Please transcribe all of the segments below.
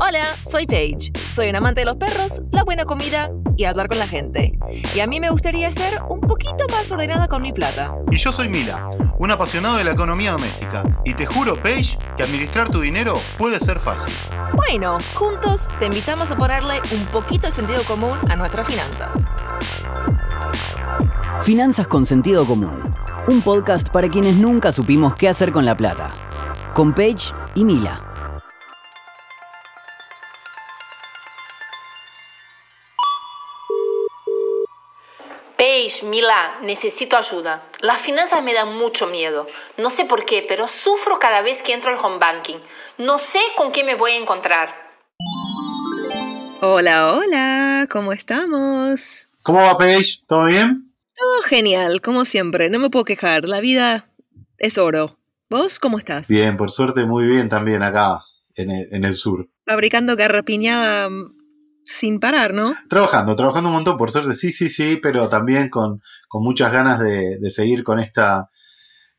Hola, soy Paige. Soy un amante de los perros, la buena comida y hablar con la gente. Y a mí me gustaría ser un poquito más ordenada con mi plata. Y yo soy Mila, un apasionado de la economía doméstica. Y te juro, Paige, que administrar tu dinero puede ser fácil. Bueno, juntos te invitamos a ponerle un poquito de sentido común a nuestras finanzas. Finanzas con sentido común. Un podcast para quienes nunca supimos qué hacer con la plata. Con Paige y Mila. Mila, necesito ayuda. Las finanzas me dan mucho miedo. No sé por qué, pero sufro cada vez que entro al home banking. No sé con qué me voy a encontrar. Hola, hola, ¿cómo estamos? ¿Cómo va, Paige? ¿Todo bien? Todo genial, como siempre, no me puedo quejar. La vida es oro. ¿Vos cómo estás? Bien, por suerte muy bien también acá, en el, en el sur. Fabricando garrapiñada sin parar, ¿no? Trabajando, trabajando un montón, por suerte, sí, sí, sí, pero también con, con muchas ganas de, de, seguir con esta,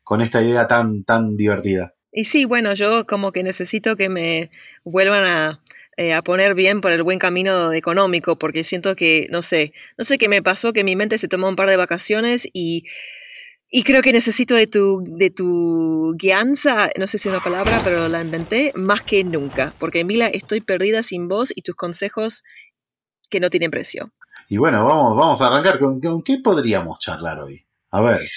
con esta idea tan, tan divertida. Y sí, bueno, yo como que necesito que me vuelvan a, eh, a poner bien por el buen camino económico, porque siento que, no sé, no sé qué me pasó, que mi mente se tomó un par de vacaciones y... Y creo que necesito de tu, de tu guianza, no sé si es una palabra, pero la inventé más que nunca. Porque Mila, estoy perdida sin vos y tus consejos que no tienen precio. Y bueno, vamos, vamos a arrancar. ¿Con, ¿Con, qué podríamos charlar hoy? A ver.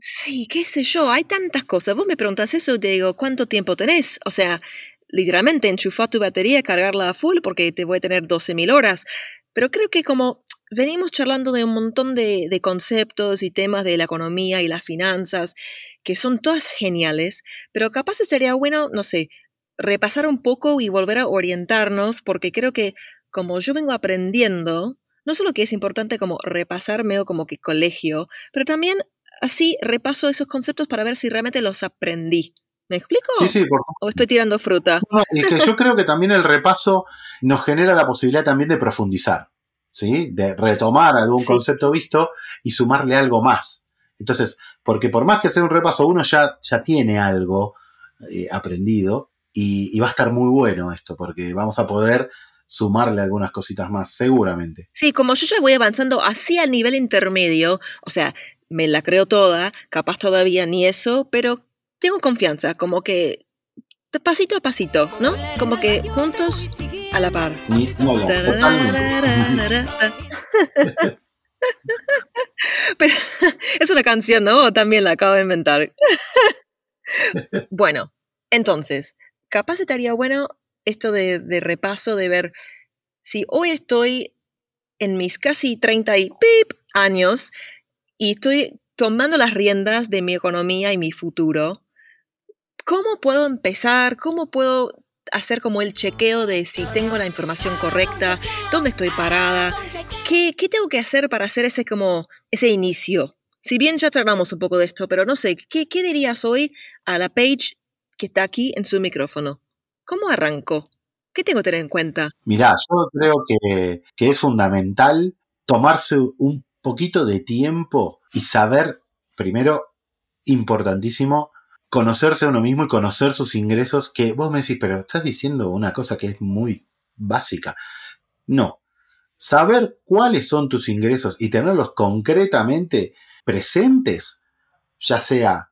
Sí, qué sé yo, hay tantas cosas. Vos me preguntas eso y te digo, ¿cuánto tiempo tenés? O sea, literalmente enchufar tu batería, cargarla a full porque te voy a tener 12.000 horas. Pero creo que como venimos charlando de un montón de, de, conceptos y temas de la economía y las finanzas, que son todas geniales, pero capaz sería bueno, no sé, repasar un poco y volver a orientarnos, porque creo que como yo vengo aprendiendo, no solo que es importante como repasar medio como que colegio, pero también así repaso esos conceptos para ver si realmente los aprendí. ¿Me explico? Sí, sí, por favor. ¿O estoy tirando fruta? No, es que yo creo que también el repaso nos genera la posibilidad también de profundizar. ¿Sí? De retomar algún sí. concepto visto y sumarle algo más. Entonces, porque por más que hacer un repaso, uno ya, ya tiene algo eh, aprendido y, y, va a estar muy bueno esto, porque vamos a poder sumarle algunas cositas más, seguramente. Sí, como yo ya voy avanzando así al nivel intermedio, o sea, me la creo toda, capaz todavía ni eso, pero tengo confianza, como que pasito a pasito, ¿no? Como que juntos a la par. Ni, no, no, Pero es una canción, ¿no? También la acabo de inventar. bueno, entonces, capaz estaría bueno esto de, de, repaso, de ver si hoy estoy en mis casi 30 y pip años y estoy tomando las riendas de mi economía y mi futuro, ¿cómo puedo empezar? ¿Cómo puedo hacer como el chequeo de si tengo la información correcta, dónde estoy parada, qué, tengo que hacer para hacer ese como ese inicio. Si bien ya charlamos un poco de esto, pero no sé, ¿qué, qué dirías hoy a la page que está aquí en su micrófono? ¿Cómo arranco? ¿Qué tengo que tener en cuenta? Mirá, yo creo que, que es fundamental tomarse un poquito de tiempo y saber, primero, importantísimo, conocerse a uno mismo y conocer sus ingresos, que vos me decís, pero estás diciendo una cosa que es muy básica. No. Saber cuáles son tus ingresos y tenerlos concretamente presentes, ya sea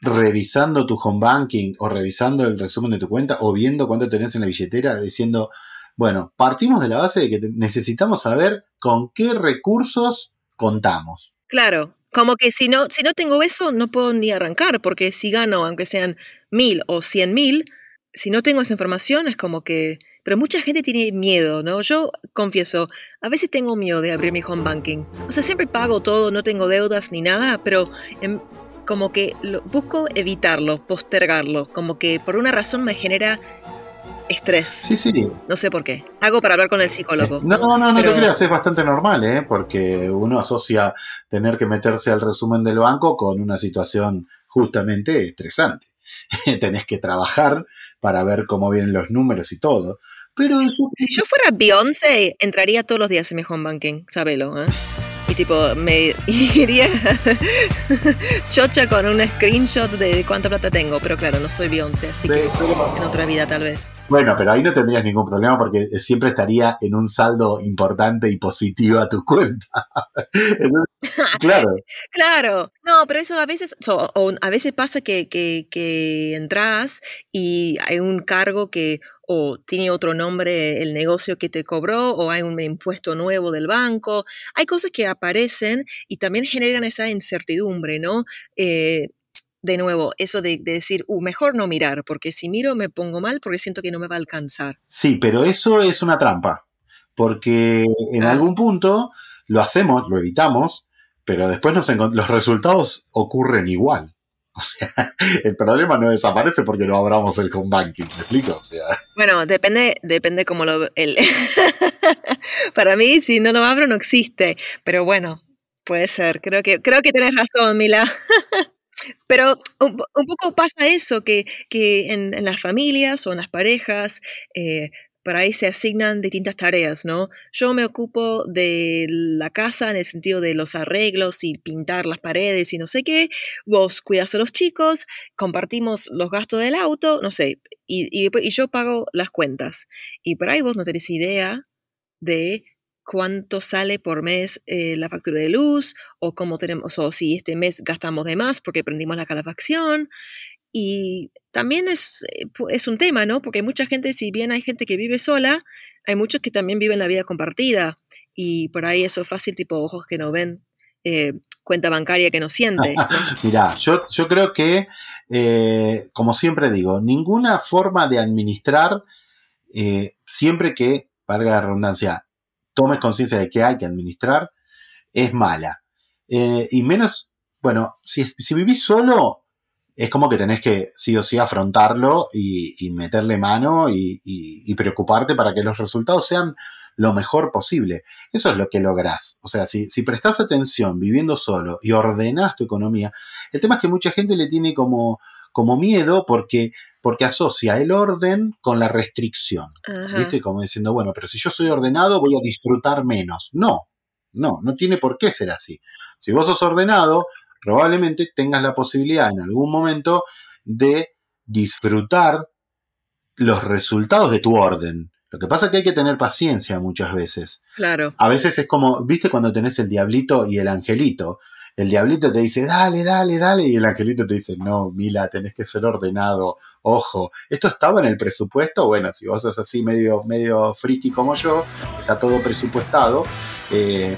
revisando tu home banking o revisando el resumen de tu cuenta o viendo cuánto tenés en la billetera, diciendo, bueno, partimos de la base de que necesitamos saber con qué recursos contamos. Claro, como que si no, si no tengo eso, no puedo ni arrancar, porque si gano, aunque sean mil o cien mil, si no tengo esa información, es como que. Pero mucha gente tiene miedo, ¿no? Yo confieso, a veces tengo miedo de abrir mi home banking. O sea, siempre pago todo, no tengo deudas ni nada, pero en, como que lo, busco evitarlo, postergarlo. Como que por una razón me genera estrés. Sí, sí. No sé por qué. Hago para hablar con el psicólogo. No, no, no, no Pero... te creas, es bastante normal, ¿eh? Porque uno asocia tener que meterse al resumen del banco con una situación justamente estresante. Tenés que trabajar para ver cómo vienen los números y todo. Pero eso... Si yo fuera Beyoncé, entraría todos los días en mi home banking, sábelo, ¿eh? Y tipo, me iría chocha con un screenshot de cuánta plata tengo. Pero claro, no soy Beyoncé, así que en otra vida tal vez. Bueno, pero ahí no tendrías ningún problema porque siempre estaría en un saldo importante y positivo a tu cuenta. claro. Claro. No, pero eso a veces, o a veces pasa que, que, que entras y hay un cargo que o tiene otro nombre el negocio que te cobró, o hay un impuesto nuevo del banco. Hay cosas que aparecen y también generan esa incertidumbre, ¿no? Eh, de nuevo, eso de, decir, uh, mejor no mirar, porque si miro me pongo mal porque siento que no me va a alcanzar. Sí, pero eso es una trampa, porque en algún punto lo hacemos, lo evitamos, pero después los resultados ocurren igual. O sea, el problema no desaparece porque no abramos el home banking, ¿me explico? O sea. Bueno, depende, depende cómo lo... El Para mí, si no lo abro, no existe. Pero bueno, puede ser. Creo que, creo que tienes razón, Mila. Pero un, poco pasa eso, que, que en, las familias o en las parejas eh, para ahí se asignan distintas tareas, ¿no? Yo me ocupo de la casa en el sentido de los arreglos y pintar las paredes y no sé qué, vos cuidas a los chicos, compartimos los gastos del auto, no sé, y, y, yo pago las cuentas. Y por ahí vos no tenés idea de cuánto sale por mes eh, la factura de luz o cómo tenemos o si este mes gastamos de más porque prendimos la calefacción y también es, eh, es, un tema, ¿no? Porque mucha gente, si bien hay gente que vive sola, hay muchos que también viven la vida compartida. Y por ahí eso es fácil, tipo ojos que no ven, eh, cuenta bancaria que no siente. Mira, yo, yo creo que, eh, como siempre digo, ninguna forma de administrar, siempre que, valga la redundancia, tomes conciencia de que hay que administrar, es mala. y menos, bueno, si, si vivís solo, es como que tenés que sí o sí afrontarlo y, meterle mano y, preocuparte para que los resultados sean lo mejor posible. Eso es lo que lográs. O sea, si, si prestás atención viviendo solo y ordenás tu economía, el tema es que mucha gente le tiene como, como miedo porque, porque asocia el orden con la restricción. ¿Viste? Como diciendo, bueno, pero si yo soy ordenado voy a disfrutar menos. No, no, no tiene por qué ser así. Si vos sos ordenado, probablemente tengas la posibilidad en algún momento de disfrutar los resultados de tu orden. Lo que pasa es que hay que tener paciencia muchas veces. Claro. A veces es como, viste cuando tenés el diablito y el angelito. El diablito te dice, dale, dale, dale, y el angelito te dice, no, Mila, tenés que ser ordenado, ojo, ¿esto estaba en el presupuesto? Bueno, si vos sos así medio, medio friki como yo, está todo presupuestado. Eh,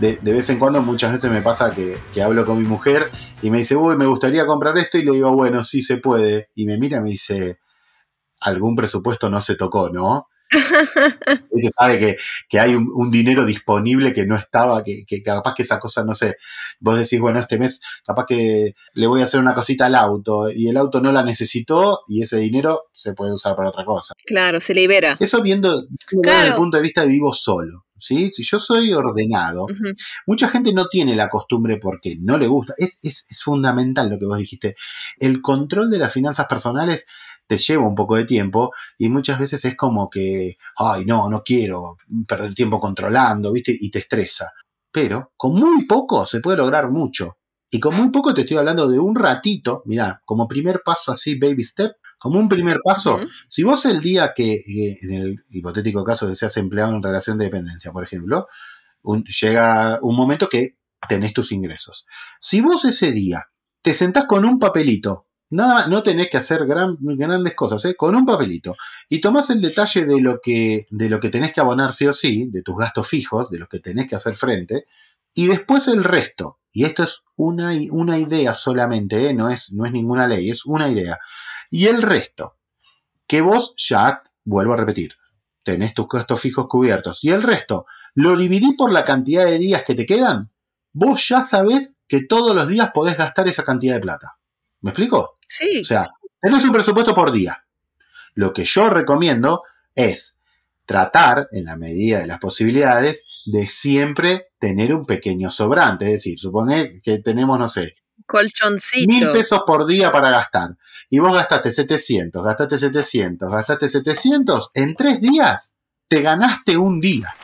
de, vez en cuando, muchas veces me pasa que, hablo con mi mujer y me dice, uy, me gustaría comprar esto y le digo, bueno, sí se puede. Y me mira y me dice, algún presupuesto no se tocó, ¿no? Ella sabe que, hay un, dinero disponible que no estaba, que, capaz que esa cosa, no sé, vos decís, bueno, este mes capaz que le voy a hacer una cosita al auto y el auto no la necesitó y ese dinero se puede usar para otra cosa. Claro, se libera. Eso viendo desde el punto de vista de vivo solo. ¿Sí? Si yo soy ordenado, mucha gente no tiene la costumbre porque no le gusta. Es, es, es, fundamental lo que vos dijiste. El control de las finanzas personales te lleva un poco de tiempo y muchas veces es como que, ay, no, no quiero perder tiempo controlando, ¿viste? Y te estresa. Pero con muy poco se puede lograr mucho. Y con muy poco te estoy hablando de un ratito, mirá, como primer paso así, baby step, como un primer paso, si vos el día que, en el hipotético caso de seas empleado en relación de dependencia, por ejemplo, llega un momento que tenés tus ingresos. Si vos ese día te sentás con un papelito Nada, no tenés que hacer grandes cosas, ¿eh? con un papelito. Y tomás el detalle de lo, que, de lo que tenés que abonar sí o sí, de tus gastos fijos, de los que tenés que hacer frente, y después el resto. Y esto es una, una idea solamente, ¿eh? no, es, no es ninguna ley, es una idea. Y el resto, que vos ya, vuelvo a repetir, tenés tus gastos fijos cubiertos. Y el resto, lo dividí por la cantidad de días que te quedan. Vos ya sabés que todos los días podés gastar esa cantidad de plata. ¿Me explico? Sí. O sea, tenés un presupuesto por día. Lo que yo recomiendo es tratar, en la medida de las posibilidades, de siempre tener un pequeño sobrante. Es decir, supone que tenemos, no sé, colchoncito. Mil pesos por día para gastar. Y vos gastaste 700, gastaste 700, gastaste 700. En tres días te ganaste un día.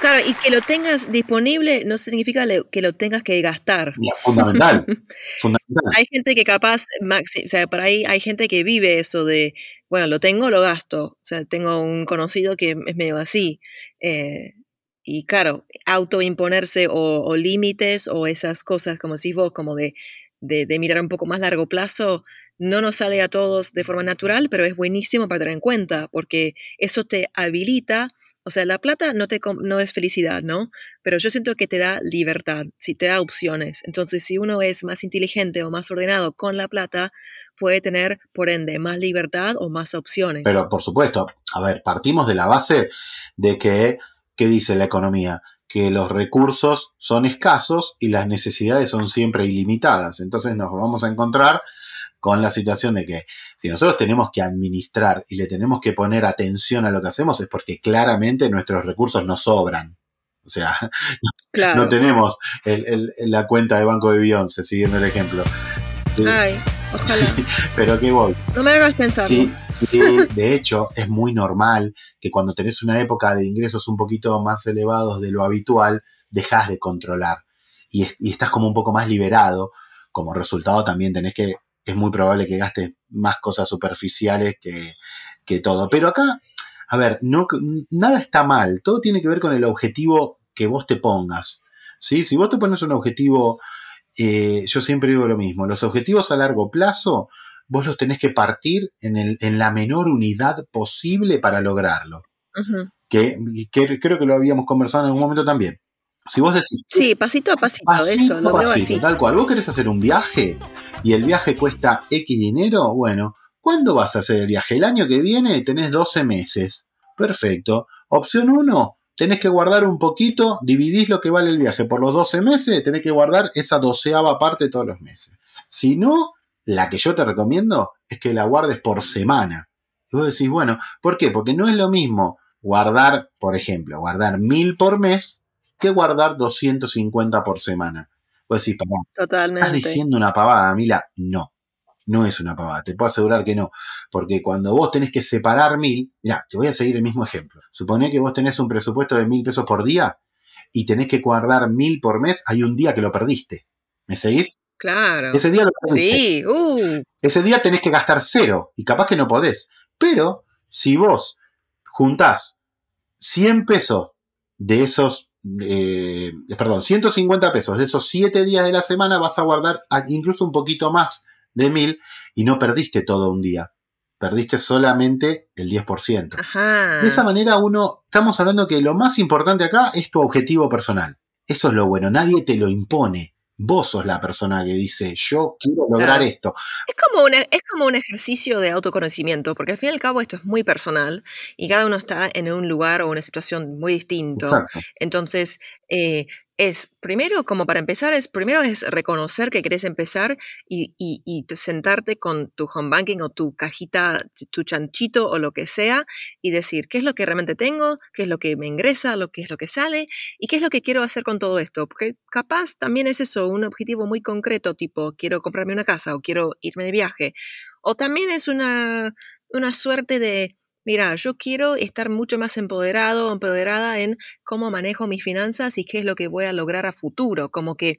Claro, y que lo tengas disponible no significa que lo tengas que gastar. Ya, fundamental, fundamental. Hay gente que capaz, maxi- o sea, por ahí hay gente que vive eso de, bueno, lo tengo, lo gasto. O sea, tengo un conocido que es medio así. eh, y claro, autoimponerse o, o límites o esas cosas, como decís vos, como de, de, de mirar un poco más largo plazo, no nos sale a todos de forma natural, pero es buenísimo para tener en cuenta, porque eso te habilita. O sea, la plata no, te, no es felicidad, ¿no? Pero yo siento que te da libertad, si te da opciones. Entonces, si uno es más inteligente o más ordenado con la plata, puede tener, por ende, más libertad o más opciones. Pero por supuesto, a ver, partimos de la base de que, ¿qué dice la economía? Que los recursos son escasos y las necesidades son siempre ilimitadas. Entonces nos vamos a encontrar con la situación de que si nosotros tenemos que administrar y le tenemos que poner atención a lo que hacemos es porque claramente nuestros recursos no sobran. O sea, claro. no tenemos el- el- la cuenta de banco de Beyoncé, siguiendo el ejemplo. Ay, ojalá. Pero que voy. No me hagas pensarlo. Sí, sí, de hecho es muy normal que cuando tenés una época de ingresos un poquito más elevados de lo habitual, dejas de controlar y, es- y estás como un poco más liberado. Como resultado también tenés que, es muy probable que gastes más cosas superficiales que, que todo. Pero acá, a ver, no, nada está mal, todo tiene que ver con el objetivo que vos te pongas. ¿sí? Si vos te pones un objetivo, eh, yo siempre digo lo mismo, los objetivos a largo plazo vos los tenés que partir en, el- en la menor unidad posible para lograrlo. Que, que creo que lo habíamos conversado en algún momento también. Si vos decís, Sí, pasito a pasito, pasito eso, lo veo pasito, así. tal cual, vos querés hacer un viaje y el viaje cuesta X dinero, bueno, ¿cuándo vas a hacer el viaje? El año que viene tenés 12 meses. Perfecto. Opción 1, tenés que guardar un poquito, dividís lo que vale el viaje por los 12 meses, tenés que guardar esa doceava parte todos los meses. Si no, la que yo te recomiendo es que la guardes por semana. Y vos decís, bueno, ¿por qué? Porque no es lo mismo guardar, por ejemplo, guardar mil por mes que guardar 250 por semana. Vos decís, papá, ¿estás Totalmente. diciendo una pavada, Mila? No, no es una pavada, te puedo asegurar que no. Porque cuando vos tenés que separar mil, mira, te voy a seguir el mismo ejemplo. Suponé que vos tenés un presupuesto de mil pesos por día y tenés que guardar mil por mes, hay un día que lo perdiste. ¿Me seguís? Claro. Ese día lo perdiste. Sí, uh, Ese día tenés que gastar cero y capaz que no podés. Pero si vos juntás 100 pesos de esos, eh, perdón, 150 pesos de esos 7 días de la semana, vas a guardar incluso un poquito más de 1000 y no perdiste todo un día. Perdiste solamente el 10%. ajá. De esa manera uno, estamos hablando que lo más importante acá es tu objetivo personal. Eso es lo bueno, nadie te lo impone. Vos sos la persona que dice, yo quiero lograr Claro. esto. Es como, un, es como un ejercicio de autoconocimiento, porque al fin y al cabo esto es muy personal y cada uno está en un lugar o una situación muy distinto. Exacto. Entonces, eh, es primero, como para empezar, es primero es reconocer que querés empezar y, y- y te- sentarte con tu home banking o tu cajita, tu chanchito o lo que sea y decir qué es lo que realmente tengo, qué es lo que me ingresa, lo que es lo que sale y qué es lo que quiero hacer con todo esto. Porque capaz también es eso, un objetivo muy concreto, tipo quiero comprarme una casa o quiero irme de viaje. O también es una, una suerte de, mira, yo quiero estar mucho más empoderado empoderada en cómo manejo mis finanzas y qué es lo que voy a lograr a futuro. Como que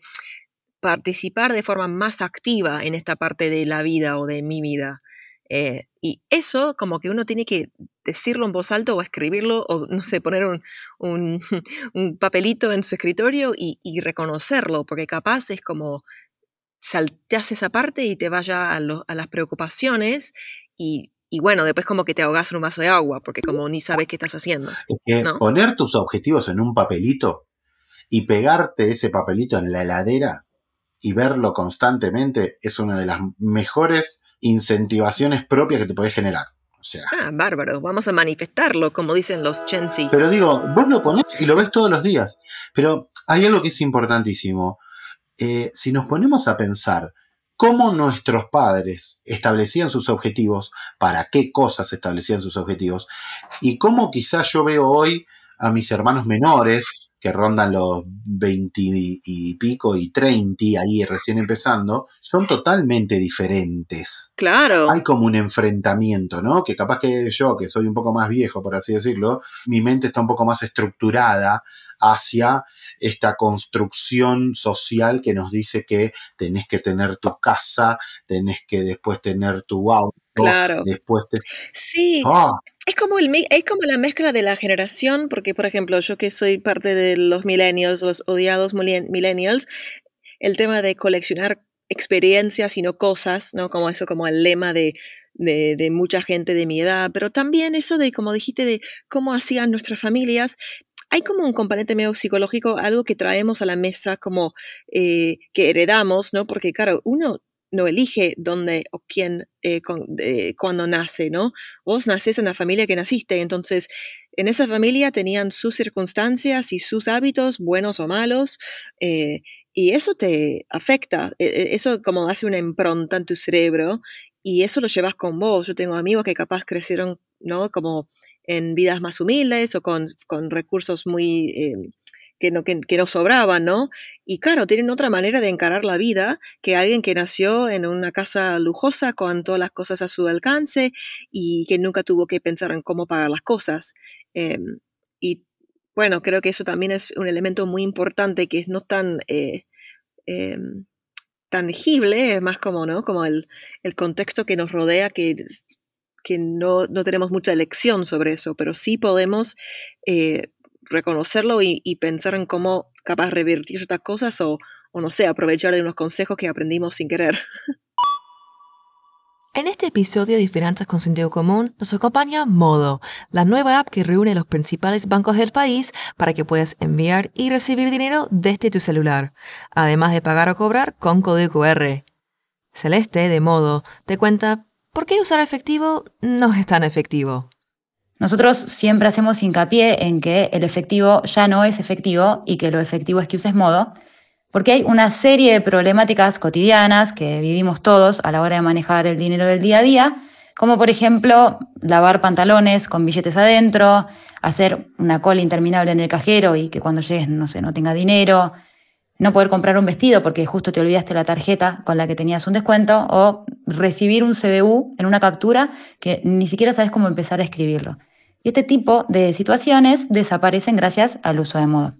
participar de forma más activa en esta parte de la vida o de mi vida. Eh, y eso como que uno tiene que decirlo en voz alta o escribirlo o no sé, poner un, papelito en su escritorio y, reconocerlo, porque capaz es como salteas esa parte y te vaya a las preocupaciones y, y bueno, después como que te ahogas en un vaso de agua, porque como ni sabes qué estás haciendo. Es que ¿no? poner tus objetivos en un papelito y pegarte ese papelito en la heladera y verlo constantemente es una de las mejores incentivaciones propias que te podés generar. O sea, Ah, bárbaro, vamos a manifestarlo, como dicen los Z. pero digo, vos lo ponés y lo ves todos los días. Pero hay algo que es importantísimo. Eh, si nos ponemos a pensar cómo nuestros padres establecían sus objetivos, para qué cosas establecían sus objetivos, y cómo quizás yo veo hoy a mis hermanos menores, que rondan los 20 y pico y 30, ahí recién empezando, son totalmente diferentes. Claro. Hay como un enfrentamiento, ¿no? Que capaz que yo, que soy un poco más viejo, por así decirlo, mi mente está un poco más estructurada hacia esta construcción social que nos dice que tenés que tener tu casa, tenés que después tener tu auto, Claro. después te... Sí. ¡Ah! Es como, el, es como la mezcla de la generación, porque por ejemplo, yo que soy parte de los millennials, los odiados millen- millennials, el tema de coleccionar experiencias y no cosas, ¿no? Como eso, como el lema de, de, de mucha gente de mi edad, pero también eso de, como dijiste, de cómo hacían nuestras familias. Hay como un componente medio psicológico, algo que traemos a la mesa como eh, que heredamos, ¿no? Porque claro, uno no elige dónde o quién eh, con- eh, cuando nace, ¿no? vos nacés en la familia que naciste, entonces en esa familia tenían sus circunstancias y sus hábitos, buenos o malos, eh, y eso te afecta, e- e- eso como hace una impronta en tu cerebro y eso lo llevas con vos. Yo tengo amigos que capaz crecieron, ¿no? Como en vidas más humildes o con, con recursos muy... eh, que no, que, que no sobraban, ¿no? Y claro, tienen otra manera de encarar la vida que alguien que nació en una casa lujosa con todas las cosas a su alcance y que nunca tuvo que pensar en cómo pagar las cosas. Eh, y bueno, creo que eso también es un elemento muy importante que es no tan eh, tangible, es más como, ¿no? Como el, el contexto que nos rodea, que, que no, no tenemos mucha elección sobre eso, pero sí podemos eh, reconocerlo y, pensar en cómo capaz revertir estas cosas o, o, no sé, aprovechar de unos consejos que aprendimos sin querer. En este episodio de Finanzas con Sentido Común nos acompaña Modo, la nueva app que reúne los principales bancos del país para que puedas enviar y recibir dinero desde tu celular, además de pagar o cobrar con código QR. Celeste, de Modo, te cuenta por qué usar efectivo no es tan efectivo. Nosotros siempre hacemos hincapié en que el efectivo ya no es efectivo y que lo efectivo es que uses Modo, porque hay una serie de problemáticas cotidianas que vivimos todos a la hora de manejar el dinero del día a día, como por ejemplo lavar pantalones con billetes adentro, hacer una cola interminable en el cajero y que cuando llegues, no sé, no tenga dinero, no poder comprar un vestido porque justo te olvidaste la tarjeta con la que tenías un descuento, o recibir un CBU en una captura que ni siquiera sabes cómo empezar a escribirlo. Y este tipo de situaciones desaparecen gracias al uso de modo.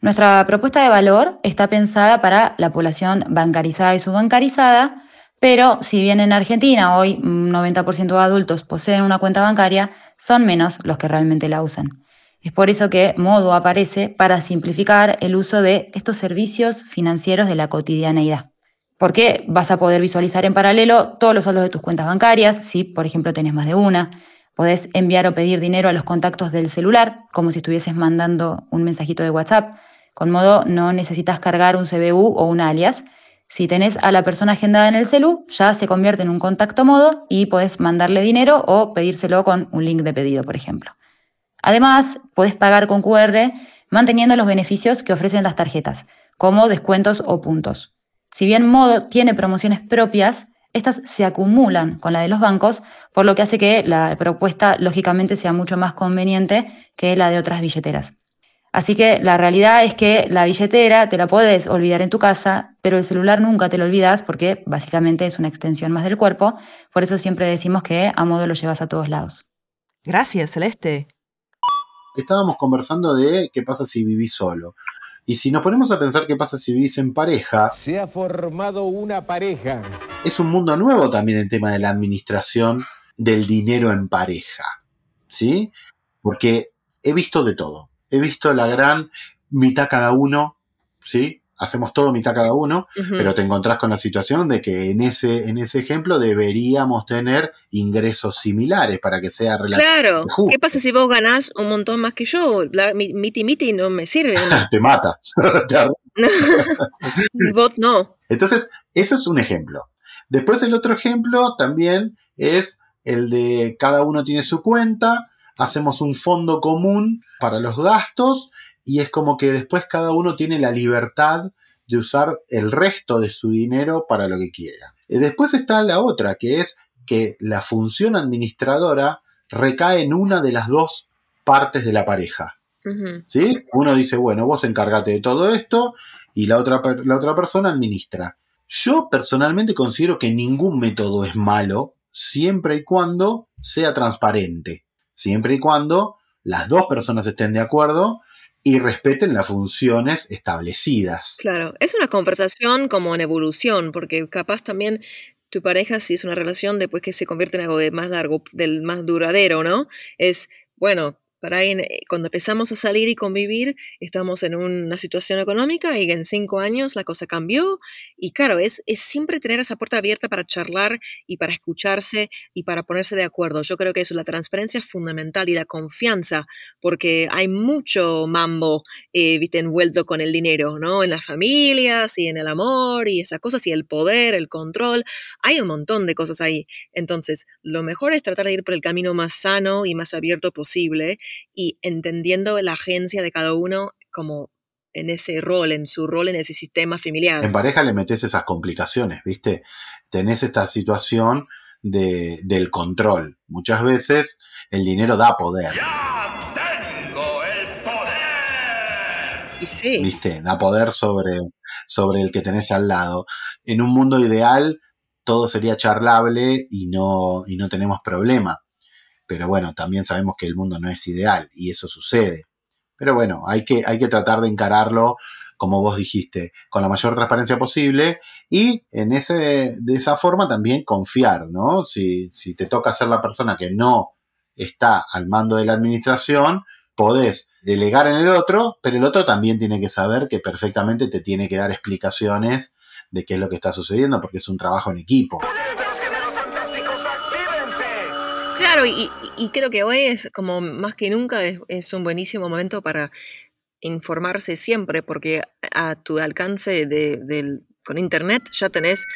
Nuestra propuesta de valor está pensada para la población bancarizada y subbancarizada, pero si bien en Argentina hoy un 90% de adultos poseen una cuenta bancaria, son menos los que realmente la usan. Es por eso que Modo aparece para simplificar el uso de estos servicios financieros de la cotidianeidad. Porque vas a poder visualizar en paralelo todos los saldos de tus cuentas bancarias, si por ejemplo tenés más de una. Podés enviar o pedir dinero a los contactos del celular, como si estuvieses mandando un mensajito de WhatsApp. Con modo no necesitas cargar un CBU o un alias. Si tenés a la persona agendada en el celu, ya se convierte en un contacto modo y podés mandarle dinero o pedírselo con un link de pedido, por ejemplo. Además, podés pagar con QR manteniendo los beneficios que ofrecen las tarjetas, como descuentos o puntos. Si bien Modo tiene promociones propias, estas se acumulan con la de los bancos, por lo que hace que la propuesta lógicamente sea mucho más conveniente que la de otras billeteras. Así que la realidad es que la billetera te la puedes olvidar en tu casa, pero el celular nunca te lo olvidas porque básicamente es una extensión más del cuerpo, por eso siempre decimos que a modo lo llevas a todos lados. Gracias, Celeste. Estábamos conversando de qué pasa si vivís solo. Y si nos ponemos a pensar qué pasa si vivís en pareja, Se ha formado una pareja. es un mundo nuevo también el tema de la administración del dinero en pareja. ¿Sí? Porque he visto de todo. He visto la gran mitad cada uno, ¿sí? Hacemos todo mitad cada uno, pero te encontrás con la situación de que en ese, en ese ejemplo deberíamos tener ingresos similares para que sea relativo. Claro. justo. ¿Qué pasa si vos ganás un montón más que yo? La, mi, miti miti no me sirve. Te mata. Vos no. Entonces, eso es un ejemplo. Después el otro ejemplo también es el de cada uno tiene su cuenta, hacemos un fondo común para los gastos y es como que después cada uno tiene la libertad de usar el resto de su dinero para lo que quiera. Y después está la otra, que es que la función administradora recae en una de las dos partes de la pareja. ¿sí? Uno dice, bueno, vos encárgate de todo esto y la otra, la otra persona administra. Yo personalmente considero que ningún método es malo siempre y cuando sea transparente, siempre y cuando las dos personas estén de acuerdo y respeten las funciones establecidas. Claro, es una conversación como en evolución, porque capaz también tu pareja, si es una relación después que se convierte en algo de más largo, del más duradero, ¿no? Es, bueno, ahí, eh, cuando empezamos a salir y convivir, estamos en una situación económica y en cinco años la cosa cambió. Y claro, es, es siempre tener esa puerta abierta para charlar y para escucharse y para ponerse de acuerdo. Yo creo que eso, la transparencia es fundamental y la confianza, porque hay mucho mambo eh, envuelto con el dinero, ¿no? En las familias y en el amor y esas cosas y el poder, el control. Hay un montón de cosas ahí. Entonces, lo mejor es tratar de ir por el camino más sano y más abierto posible y entendiendo la agencia de cada uno como en ese rol, en su rol en ese sistema familiar. En pareja le metes esas complicaciones, ¿viste? Tenés esta situación de, del control. Muchas veces el dinero da poder, Y sí, ¿viste? Da poder sobre, sobre el que tenés al lado. En un mundo ideal todo sería charlable y no, y no tenemos problema. Pero bueno, también sabemos que el mundo no es ideal y eso sucede. Pero bueno, hay que, hay que tratar de encararlo, como vos dijiste, con la mayor transparencia posible y en ese, de esa forma también confiar, ¿no? Si, si te toca ser la persona que no está al mando de la administración, podés delegar en el otro, pero el otro también tiene que saber que perfectamente te tiene que dar explicaciones de qué es lo que está sucediendo, porque es un trabajo en equipo. Claro, y, y- creo que hoy es como más que nunca es, es un buenísimo momento para informarse siempre, porque a tu alcance de, del- con internet ya tenés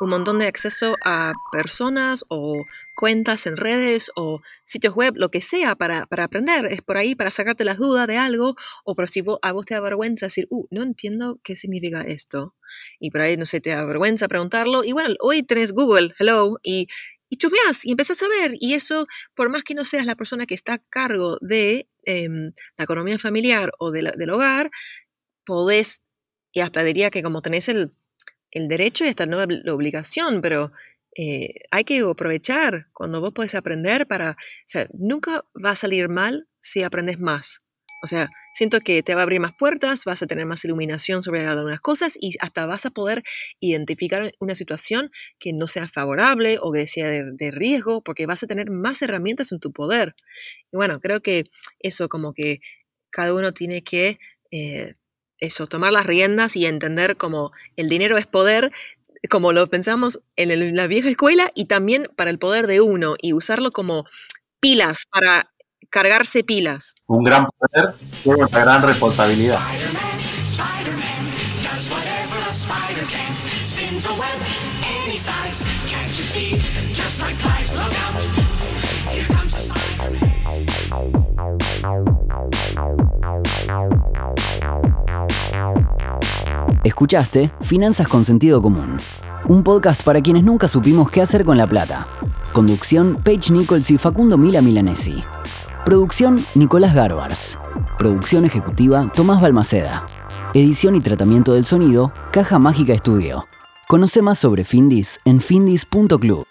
un montón de acceso a personas o cuentas en redes o sitios web, lo que sea, para, para aprender. Es por ahí para sacarte las dudas de algo o por si vos, a vos te da vergüenza decir, uh, no entiendo qué significa esto. Y por ahí, no sé, te da vergüenza preguntarlo. Y bueno, hoy tenés Google, hello, y, y chusmeás y empezás a ver. Y eso, por más que no seas la persona que está a cargo de em, la economía familiar o del hogar, podés, y hasta diría que como tenés el, el derecho y hasta no la obligación, pero eh, hay que aprovechar cuando vos podés aprender para, o sea, nunca va a salir mal si aprendes más. O sea, siento que te va a abrir más puertas, vas a tener más iluminación sobre algunas cosas y hasta vas a poder identificar una situación que no sea favorable o que sea de, riesgo, porque vas a tener más herramientas en tu poder. Y bueno, creo que eso como que cada uno tiene que eh, eso, tomar las riendas y entender como el dinero es poder, como lo pensamos en la vieja escuela, y también para el poder de uno, y usarlo como pilas para cargarse pilas. Un gran poder lleva una gran responsabilidad. Escuchaste Finanzas con Sentido Común, un podcast para quienes nunca supimos qué hacer con la plata. Conducción Paige Nichols y Facundo Mila Milanesi. Producción Nicolás Garbars. Producción ejecutiva Tomás Balmaceda. Edición y tratamiento del sonido Caja Mágica Estudio. Conoce más sobre Findis en findis.club.